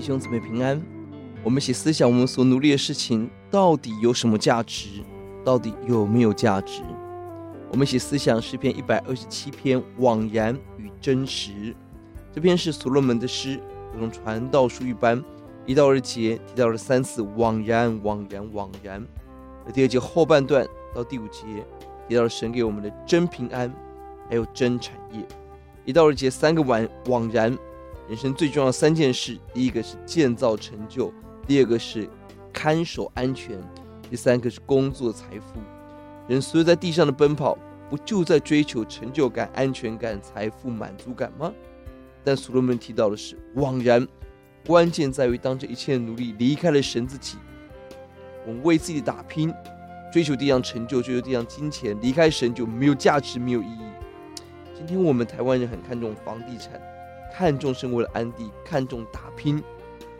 弟兄姊妹平安。我们一起思想，我们所努力的事情到底有什么价值？到底有没有价值？我们一起思想诗篇一百二十七篇，枉然与真实。这篇是所罗门的诗，如同传道书一般，一到二节提到了三次枉然、枉然、枉然。而第二节后半段到第五节提到了神给我们的真平安，还有真产业。一到二节三个枉枉然。人生最重要的三件事，第一个是建造成就，第二个是看守安全，第三个是工作财富。人所有在地上的奔跑，不就在追求成就感、安全感、财富、满足感吗？但所罗门提到的是枉然，关键在于当这一切的努力离开了神自己，我们为自己打拼，追求地上成就，追求地上金钱，离开神就没有价值，没有意义。今天我们台湾人很看重房地产。看重生活的安定，看重打拼，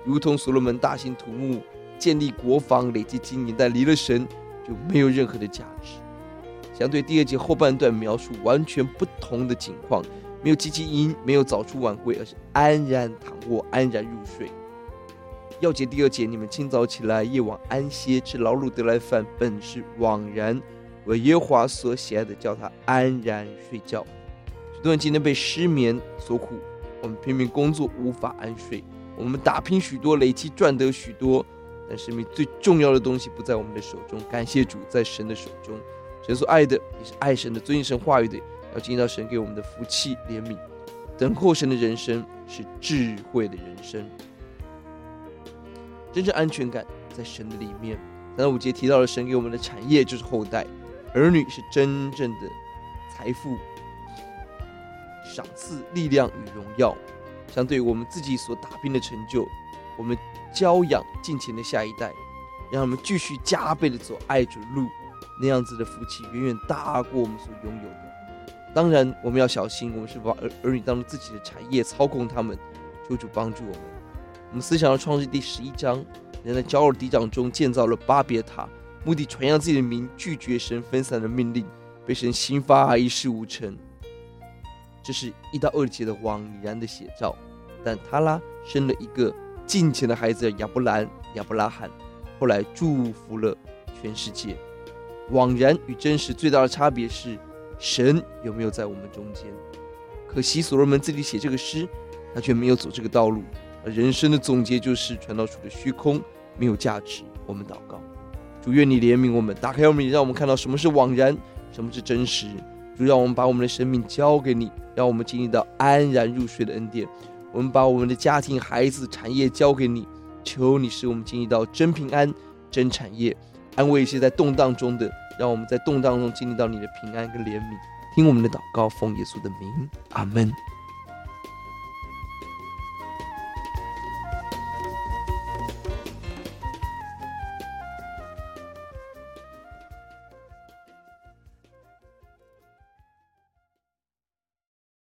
如同所罗门大兴土木，建立国防，累积金银，但离了神就没有任何的价值。相对第二节后半段描述完全不同的景况，没有积极营，没有早出晚归，而是安然躺卧，安然入睡。要解第二节，你们清早起来，夜晚安歇，吃劳碌得来饭，本是枉然，为耶华所喜爱的，叫他安然睡觉。许多人今天被失眠所苦。我们拼命工作，无法安睡。我们打拼许多，累积赚得许多，但生命最重要的东西不在我们的手中。感谢主，在神的手中。神所爱的，也是爱神的，遵行神话语的，要经历到神给我们的福气怜悯。等候神的人生是智慧的人生。真正安全感在神的里面。三五节提到了神给我们的产业就是后代，儿女是真正的财富。赏赐力量与荣耀，相对于我们自己所打拼的成就，我们教养敬虔的下一代，让他们继续加倍的走爱主路，那样子的福气远远大过我们所拥有的。当然，我们要小心，我们是把儿儿女当做自己的产业，操控他们。求主帮助我们。我们思想的创世第十一章，人在骄傲抵挡中建造了巴别塔，目的传扬自己的名，拒绝神分散的命令，被神兴发而，一事无成。这是一到二节的枉然的写照，但他拉生了一个敬虔的孩子亚伯兰、亚伯拉罕，后来祝福了全世界。枉然与真实最大的差别是，神有没有在我们中间？可惜所罗门自己写这个诗，他却没有走这个道路。人生的总结就是传道书的虚空，没有价值。我们祷告，主愿你怜悯我们，打开我们，让我们看到什么是枉然，什么是真实。主让我们把我们的生命交给你，让我们经历到安然入睡的恩典。我们把我们的家庭、孩子、产业交给你，求你使我们经历到真平安、真产业，安慰一些在动荡中的，让我们在动荡中经历到你的平安跟怜悯。听我们的祷告，奉耶稣的名，阿门。